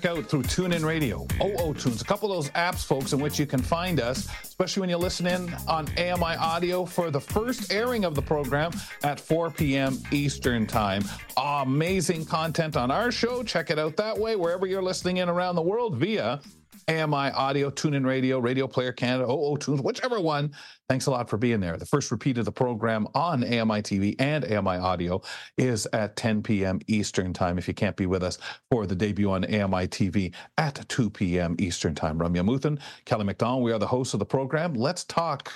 Check out through TuneIn Radio, OO Tunes, a couple of those apps, folks, in which you can find us, especially when you listen in on AMI Audio for the first airing of the program at 4 p.m. Eastern Time. Amazing content on our show. Check it out that way, wherever you're listening in around the world via AMI Audio, TuneIn Radio, Radio Player Canada, OO Tunes, whichever one. Thanks a lot for being there. The first repeat of the program on AMI TV and AMI Audio is at 10 p.m. Eastern Time. If you can't be with us for the debut on AMI TV at 2 p.m. Eastern Time. Ramya Amuthan, Kelly McDonald, we are the hosts of the program. Let's talk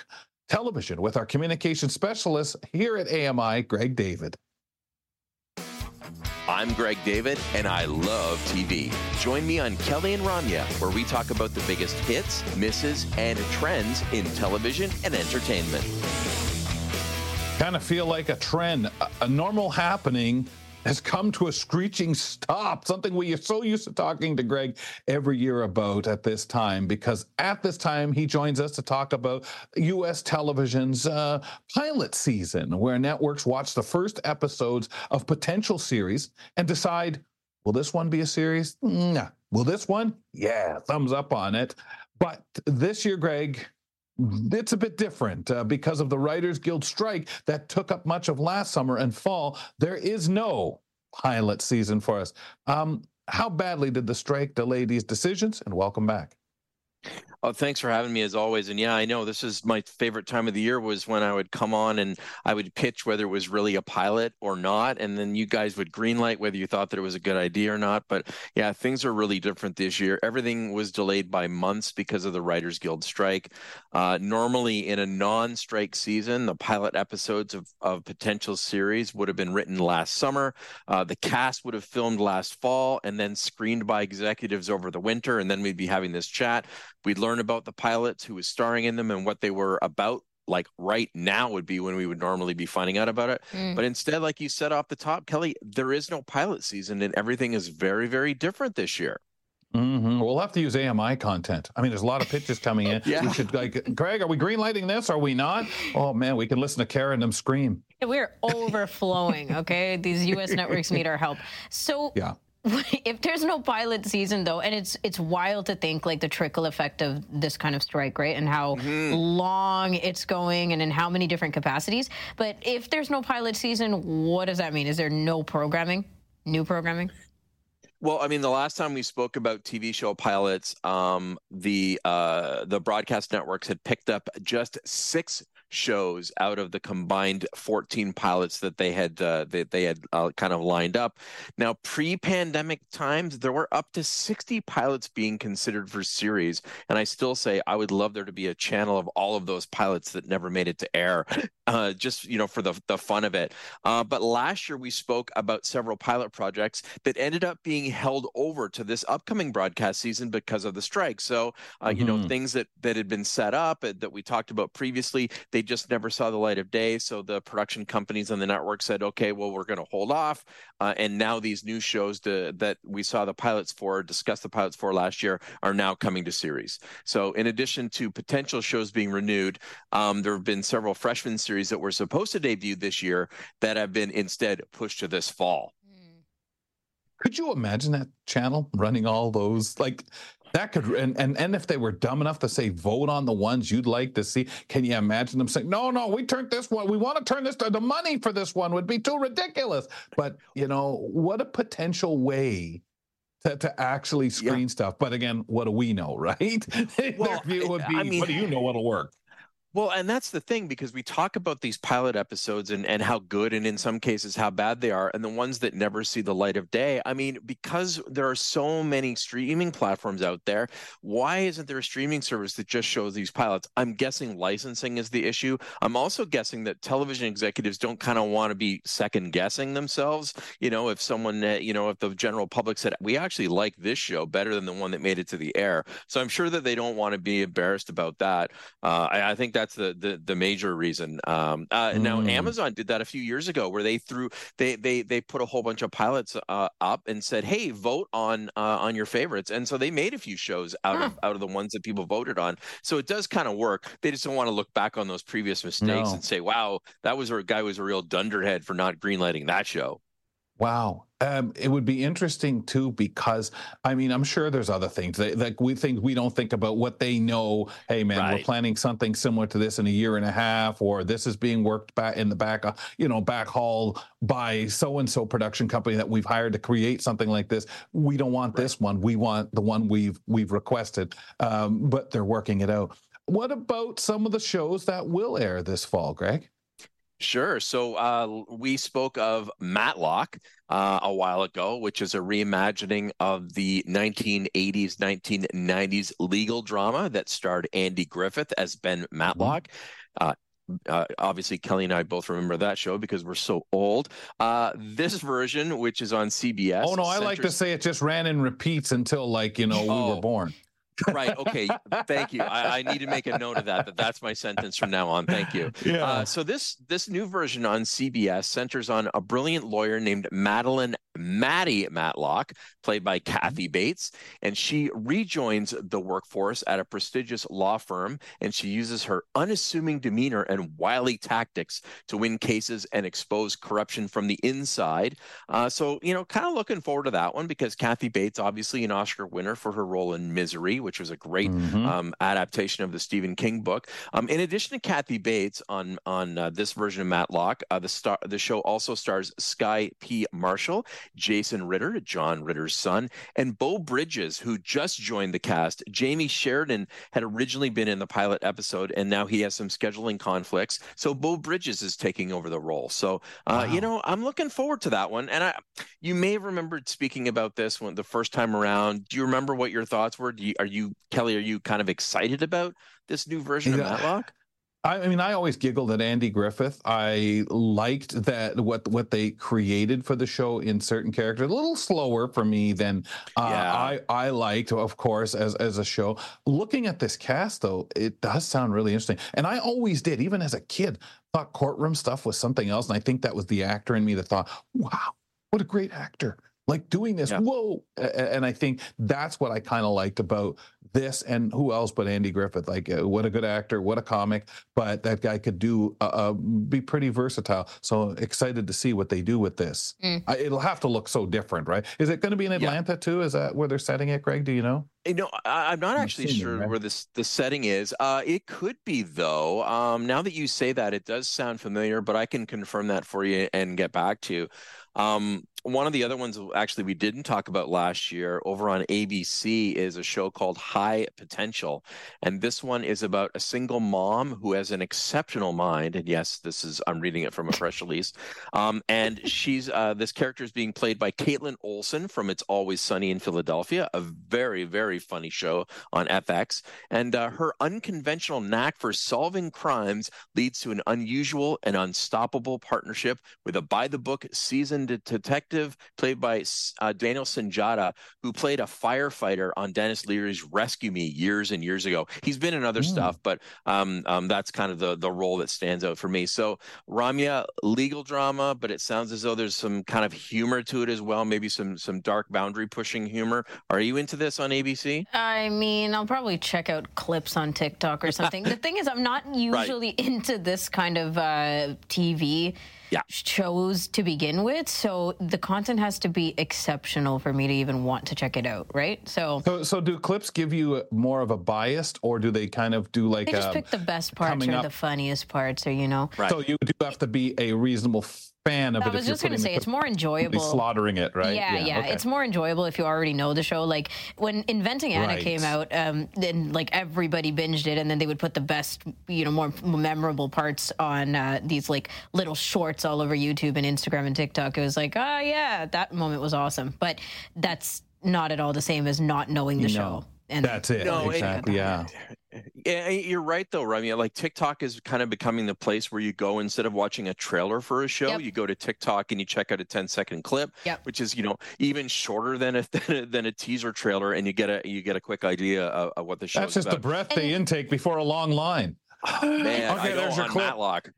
television with our communication specialist here at AMI, Greg David. I'm Greg David, and I love TV. Join me on Kelly and Ramya, where we talk about the biggest hits, misses, and trends in television and entertainment. Kind of feel like a trend, a normal happening has come to a screeching stop, something we are so used to talking to Greg every year about at this time, because at this time he joins us to talk about U.S. television's uh, pilot season, where networks watch the first episodes of potential series and decide, will this one be a series? Nah. Will this one? Yeah, thumbs up on it. But this year, Greg, it's a bit different uh, because of the Writers Guild strike that took up much of last summer and fall. There is no pilot season for us. Um, how badly did the strike delay these decisions? And welcome back. Oh, thanks for having me as always. And yeah, I know this is my favorite time of the year was when I would come on and I would pitch whether it was really a pilot or not. And then you guys would greenlight whether you thought that it was a good idea or not. But yeah, things are really different this year. Everything was delayed by months because of the Writers Guild strike. Uh, normally, in a non strike season, the pilot episodes of, of potential series would have been written last summer. Uh, the cast would have filmed last fall and then screened by executives over the winter. And then we'd be having this chat. We'd learn about the pilots, who was starring in them, and what they were about. Like right now would be when we would normally be finding out about it. Mm. But instead, like you said off the top, Kelly, there is no pilot season, and everything is very, very different this year. Mm-hmm. We'll have to use AMI content. I mean, there's a lot of pitches coming in. yeah. We should like, Greg, are we greenlighting this? Are we not? Oh man, we can listen to Karen and them scream. We're overflowing. Okay, these U.S. networks need our help. So yeah. if there's no pilot season though and it's it's wild to think like the trickle effect of this kind of strike right and how mm-hmm. long it's going and in how many different capacities. But if there's no pilot season what does that mean? Is there no programming? New programming? Well, I mean, the last time we spoke about TV show pilots, um, the uh, the broadcast networks had picked up just six shows out of the combined 14 pilots that they had uh, they, they had uh, kind of lined up. Now, pre-pandemic times, there were up to 60 pilots being considered for series, and I still say I would love there to be a channel of all of those pilots that never made it to air, uh, just you know for the the fun of it. Uh, but last year we spoke about several pilot projects that ended up being held over to this upcoming broadcast season because of the strike. So mm-hmm. you know mm-hmm. things that that had been set up uh, that we talked about previously, they just never saw the light of day. So the production companies on the network said, okay, well, we're going to hold off. Uh, and now these new shows to, that we saw the pilots for, discussed the pilots for last year, are now coming to series. So in addition to potential shows being renewed, um, there have been several freshman series that were supposed to debut this year that have been instead pushed to this fall. Could you imagine that channel running all those like that could and, and and if they were dumb enough to say vote on the ones you'd like to see, can you imagine them saying, No, no, we turned this one, we want to turn this to the money for this one would be too ridiculous. But you know, what a potential way to, to actually screen yeah. stuff. But again, what do we know, right? Well, Their view would be, I mean, what do you know what'll work? Well, and that's the thing because we talk about these pilot episodes and, and how good and in some cases how bad they are, and the ones that never see the light of day. I mean, because there are so many streaming platforms out there, why isn't there a streaming service that just shows these pilots? I'm guessing licensing is the issue. I'm also guessing that television executives don't kind of want to be second guessing themselves. You know, if someone, uh, you know, if the general public said, we actually like this show better than the one that made it to the air. So I'm sure that they don't want to be embarrassed about that. Uh, I, I think that that's the the, the major reason. Um, uh, mm. Now Amazon did that a few years ago, where they threw they they they put a whole bunch of pilots uh, up and said, "Hey, vote on uh, on your favorites," and so they made a few shows out huh. of out of the ones that people voted on. So it does kind of work. They just don't want to look back on those previous mistakes no. and say, "Wow, that was a guy was a real dunderhead for not greenlighting that show." Wow. Um, it would be interesting too because I mean I'm sure there's other things that, that we think we don't think about what they know. Hey man, right. we're planning something similar to this in a year and a half, or this is being worked back in the back, uh, you know, back hall by so and so production company that we've hired to create something like this. We don't want right. this one. We want the one we've we've requested, um, but they're working it out. What about some of the shows that will air this fall, Greg? Sure. So uh, we spoke of Matlock uh, a while ago, which is a reimagining of the 1980s, 1990s legal drama that starred Andy Griffith as Ben mm-hmm. Matlock. Uh, uh, obviously, Kelly and I both remember that show because we're so old. Uh, this version, which is on CBS. Oh no, I like to say it just ran and repeats until like you know we oh. were born. Right. Okay. Thank you. I, I, need to make a note of that. But that's my sentence from now on. Thank you. Yeah. Uh, so this this new version on CBS centers on a brilliant lawyer named Madeline Maddie Matlock, played by mm-hmm. Kathy Bates, and she rejoins the workforce at a prestigious law firm, and she uses her unassuming demeanor and wily tactics to win cases and expose corruption from the inside. Uh, so you know, kind of looking forward to that one because Kathy Bates, obviously an Oscar winner for her role in Misery which was a great mm-hmm. um, adaptation of the Stephen King book. Um, in addition to Kathy Bates on on uh, this version of Matlock, uh, the star the show also stars Skye P. Marshall, Jason Ritter, John Ritter's son, and Beau Bridges, who just joined the cast. Jamey Sheridan had originally been in the pilot episode, and now he has some scheduling conflicts, so Beau Bridges is taking over the role. So, uh, wow. you know, I'm looking forward to that one. And I, you may have remembered speaking about this one the first time around. Do you remember what your thoughts were? You, are you Kelly? Are you kind of excited about this new version of Matlock? I mean, I always giggled at Andy Griffith. I liked that what what they created for the show in certain characters. A little slower for me than uh, yeah. I I liked, of course, as as a show. Looking at this cast, though, it does sound really interesting. And I always did, even as a kid, thought courtroom stuff was something else. And I think that was the actor in me that thought, "Wow, what a great actor!" like doing this. Yeah. Whoa. And I think that's what I kind of liked about this and who else but Andy Griffith. Like, uh, what a good actor, what a comic, but that guy could do, uh, uh, be pretty versatile. So excited to see what they do with this. Mm. I, it'll have to look so different, right? Is it going to be in Atlanta yeah. too? Is that where they're setting it, Greg? Do you know? You know, I, am not actually sure right? where this the setting is. Uh, it could be though. Um, now that you say that, it does sound familiar, but I can confirm that for you and get back to you. Um, one of the other ones actually we didn't talk about last year over on ABC is a show called High Potential. And this one is about a single mom who has an exceptional mind. And yes, this is, I'm reading it from a press release. Um, and she's, uh, this character is being played by Kaitlin Olson from It's Always Sunny in Philadelphia, a very, very funny show on FX. And uh, her unconventional knack for solving crimes leads to an unusual and unstoppable partnership with a by the book seasoned detective played by uh, Daniel Sunjata, who played a firefighter on Denis Leary's Rescue Me years and years ago. He's been in other mm. stuff, but um, um, that's kind of the the role that stands out for me. So Ramya, legal drama, but it sounds as though there's some kind of humor to it as well. Maybe some some dark boundary pushing humor. Are you into this on ABC? I mean, I'll probably check out clips on TikTok or something. the thing is, I'm not usually right. into this kind of uh, TV yeah. shows to begin with. So the content has to be exceptional for me to even want to check it out, right? So, so, so do clips give you more of a bias, or do they kind of do like they just um, pick the best parts or up... the funniest parts, or you know? Right. So you do have to be a reasonable fan of I it. I was just going to say it's more enjoyable. Slaughtering it, right? Yeah, yeah. yeah. Okay. It's more enjoyable if you already know the show. Like when Inventing Anna right. came out, um, then like everybody binged it, and then they would put the best, you know, more memorable parts on uh, these like little shorts all over YouTube and Instagram and TikTok. It was like, oh yeah, that moment was awesome. But that's not at all the same as not knowing the show. And that's it. No, exactly. It, yeah. Yeah, you're right though, Remy. Like TikTok is kind of becoming the place where you go instead of watching a trailer for a show, yep. you go to TikTok and you check out a 10 second clip, yep. which is you know even shorter than a than a teaser trailer, and you get a you get a quick idea of, of what the show. Is. That's just about. the breath they intake before a long line. Oh, man, okay, I there's your clip. Matlock.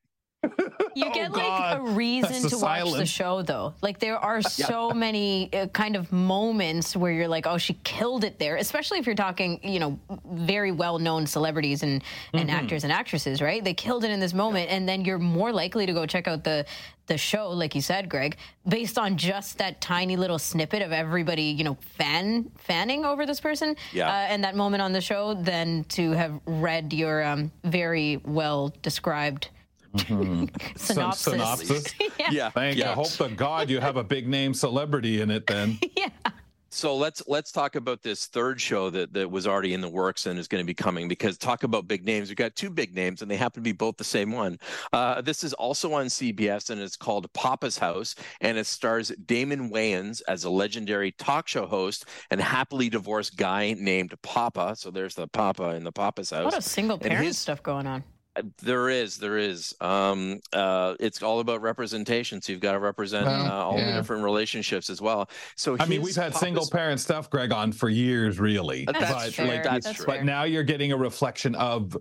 You get oh, like a reason to silence. watch the show, though. Like there are so many uh, kind of moments where you're like, "Oh, she killed it there." Especially if you're talking, you know, very well-known celebrities and and mm-hmm. actors and actresses, right? They killed it in this moment, and then you're more likely to go check out the the show, like you said, Greg, based on just that tiny little snippet of everybody, you know, fan fanning over this person, yeah. uh, and that moment on the show, than to have read your um, very well described Mm-hmm. synopsis. synopsis. yeah. yeah. Thank yeah. you. Hope to God you have a big name celebrity in it then. yeah. So let's let's talk about this third show that, that was already in the works and is going to be coming because talk about big names. We've got two big names and they happen to be both the same one. Uh, this is also on CBS and it's called Papa's House and it stars Damon Wayans as a legendary talk show host and happily divorced guy named Papa. So there's the Papa in the Papa's House. What a single parent his, stuff going on. There is, there is. Um, uh, it's all about representation. So you've got to represent well, uh, all yeah. the different relationships as well. So I mean, we've had single parent stuff, Greg, on for years, really. That's, but, fair. Like, that's, that's But now you're getting a reflection of,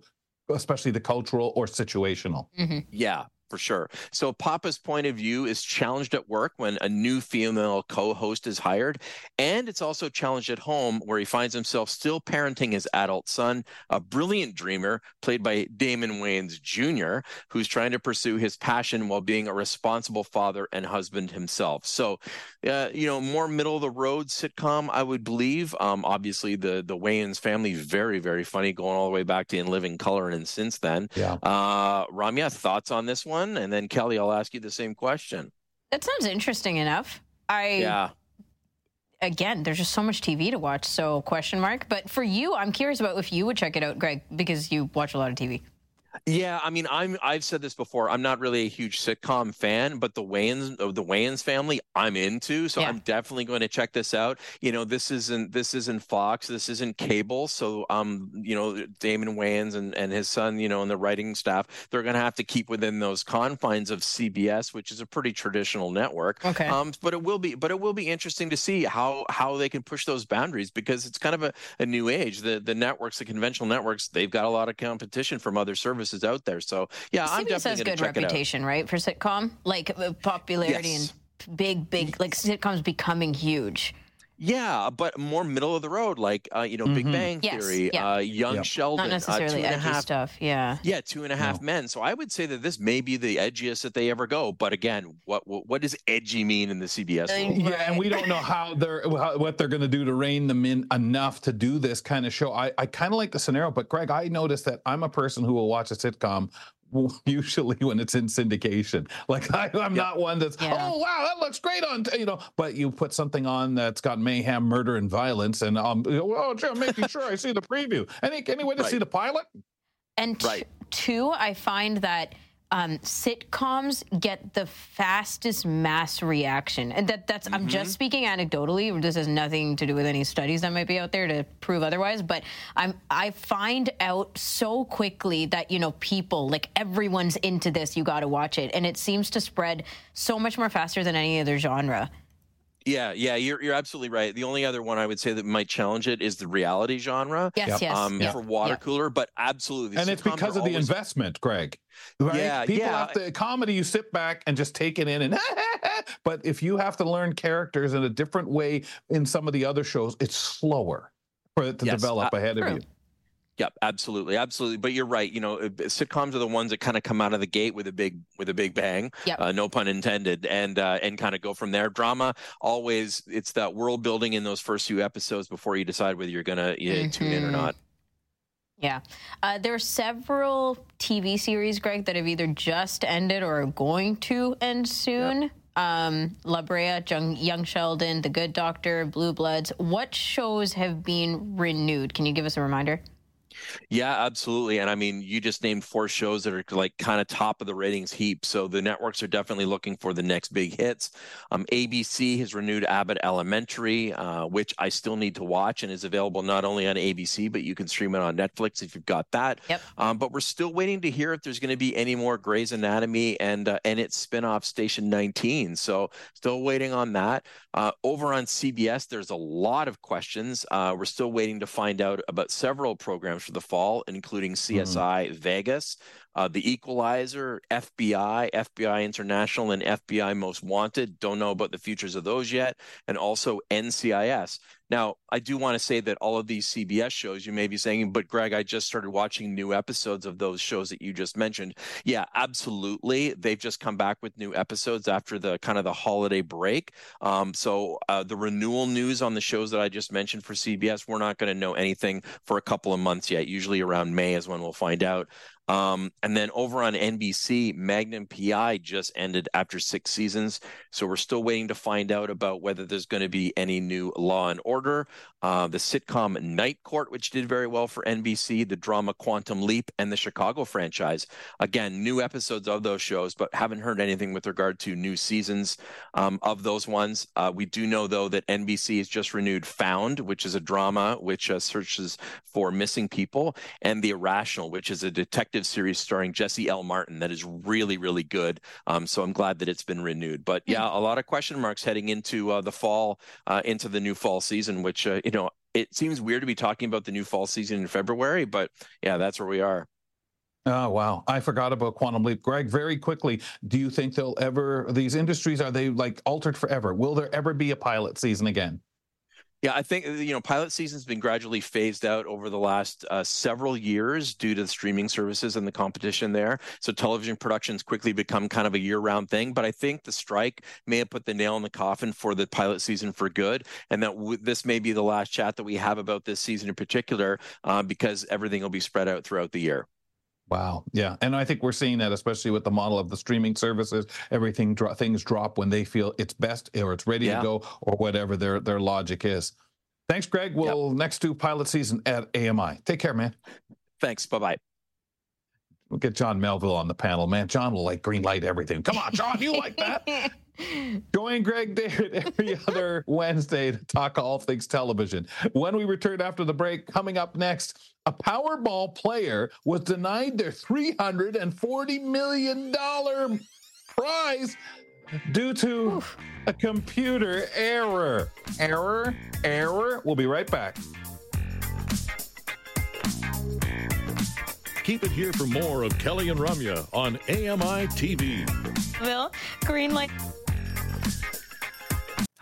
especially the cultural or situational. Mm-hmm. Yeah, for sure. So Papa's point of view is challenged at work when a new female co-host is hired, and it's also challenged at home where he finds himself still parenting his adult son, a brilliant dreamer played by Damon Wayans Jr., who's trying to pursue his passion while being a responsible father and husband himself. So, uh, you know, more middle of the road sitcom, I would believe. Um, obviously, the the Wayans family very very funny, going all the way back to In Living Color and since then. Yeah. Uh, Ramya, thoughts on this one? One, and then Kelly, I'll ask you the same question. That sounds interesting enough. I yeah. Again, there's just so much TV to watch. So question mark. But for you, I'm curious about if you would check it out, Greg, because you watch a lot of TV. Yeah, I mean, I'm I've said this before. I'm not really a huge sitcom fan, but the Wayans of the Wayans family, I'm into. So yeah. I'm definitely going to check this out. You know, this isn't this isn't Fox, this isn't cable. So um, you know, Damon Wayans and, and his son, you know, and the writing staff, they're gonna have to keep within those confines of CBS, which is a pretty traditional network. Okay. Um, but it will be but it will be interesting to see how how they can push those boundaries because it's kind of a, a new age. The the networks, the conventional networks, they've got a lot of competition from other services services out there. So yeah, CBS I'm definitely has good reputation, right, for sitcom, like uh, popularity yes. and big, big, like sitcoms becoming huge. Yeah, but more middle of the road, like uh, you know, mm-hmm. Big Bang Theory, yeah. uh, Young yep. Sheldon, not uh, necessarily uh, edgy half, stuff. Yeah, yeah, two and a half no. men. So I would say that this may be the edgiest that they ever go. But again, what what, what does edgy mean in the CBS? World? Yeah, and we don't know how they're how, what they're going to do to rein them in enough to do this kind of show. I I kind of like the scenario, but Greg, I noticed that I'm a person who will watch a sitcom usually when it's in syndication. Like I, am not one that's yeah. oh wow that looks great on you know, but you put something on that's got mayhem, murder, and violence, and um oh I'm making sure I see the preview. Any any way to right. see the pilot? And t- right. two, I find that um, sitcoms get the fastest mass reaction, and that that's mm-hmm. I'm just mm-hmm. speaking anecdotally. This has nothing to do with any studies that might be out there to prove otherwise. But I'm I find out so quickly that you know people like everyone's into this. You got to watch it, and it seems to spread so much more faster than any other genre. Yeah, yeah, you're you're absolutely right. The only other one I would say that might challenge it is the reality genre. Yes, yep. yes. Um, yep. for water yep. cooler, but absolutely. And it's because of the investment, Greg. Right? Yeah, people yeah. have to comedy. You sit back and just take it in, and but if you have to learn characters in a different way in some of the other shows, it's slower for it to yes, develop uh, ahead true. of you. Yep, absolutely, absolutely. But you're right. You know, sitcoms are the ones that kind of come out of the gate with a big with a big bang. Yep. Uh, no pun intended, and uh, and kind of go from there. Drama always it's that world building in those first few episodes before you decide whether you're gonna you mm-hmm. tune in or mm-hmm. not. Yeah. Uh, there are several TV series, Greg, that have either just ended or are going to end soon. Yep. Um, La Brea, Young, Young Sheldon, The Good Doctor, Blue Bloods. What shows have been renewed? Can you give us a reminder? Yeah, absolutely. And I mean, you just named four shows that are like kind of top of the ratings heap. So the networks are definitely looking for the next big hits. Um, ABC has renewed Abbott Elementary, uh, which I still need to watch and is available not only on ABC, but you can stream it on Netflix if you've got that. Yep. Um, but we're still waiting to hear if there's going to be any more Grey's Anatomy and uh, and its spinoff Station 19. So still waiting on that. Uh, over on CBS, there's a lot of questions. Uh, we're still waiting to find out about several programs for the fall, including CSI mm. Vegas, uh, The Equalizer, FBI, FBI International, and FBI Most Wanted. Don't know about the futures of those yet. And also NCIS. Now, I do want to say that all of these CBS shows, you may be saying, but Greg, I just started watching new episodes of those shows that you just mentioned. Yeah, absolutely. They've just come back with new episodes after the kind of the holiday break. Um, so uh, the renewal news on the shows that I just mentioned for CBS, we're not going to know anything for a couple of months yet. Usually around May is when we'll find out. Um, and then over on NBC, Magnum PI just ended after six seasons. So we're still waiting to find out about whether there's going to be any new Law and Order. Uh, the sitcom Night Court, which did very well for NBC, the drama Quantum Leap, and the Chicago franchise. Again, new episodes of those shows, but haven't heard anything with regard to new seasons um, of those ones. Uh, we do know, though, that NBC has just renewed Found, which is a drama which uh, searches for missing people, and The Irrational, which is a detective detective series starring Jesse L. Martin that is really, really good. Um, so I'm glad that it's been renewed. But hmm. yeah, a lot of question marks heading into uh, the fall, uh, into the new fall season, which, uh, you know, it seems weird to be talking about the new fall season in February, but yeah, that's where we are. Oh wow! I forgot about Quantum Leap, Greg. Very quickly, do you think they'll ever? These industries are they like altered forever? Will there ever be a pilot season again? Yeah, I think you know pilot season's been gradually phased out over the last uh, several years due to the streaming services and the competition there. So television productions quickly become kind of a year-round thing. But I think the strike may have put the nail in the coffin for the pilot season for good, and that w- this may be the last chat that we have about this season in particular, uh, because everything will be spread out throughout the year. Wow. Yeah. And I think we're seeing that, especially with the model of the streaming services. Everything dro- things drop when they feel it's best or it's ready yeah. to go or whatever their their logic is. Thanks, Greg. We'll yep. next do pilot season at AMI. Take care, man. Thanks. Bye bye. We'll get John Melville on the panel, man. John will like green light everything. Come on, John, you like that? Join Greg David every other Wednesday to talk all things television. When we return after the break, coming up next, a Powerball player was denied their $340 million prize due to Oof. a computer error. Error, error. We'll be right back. Keep it here for more of Kelly and Ramya on AMI TV. Will, green light.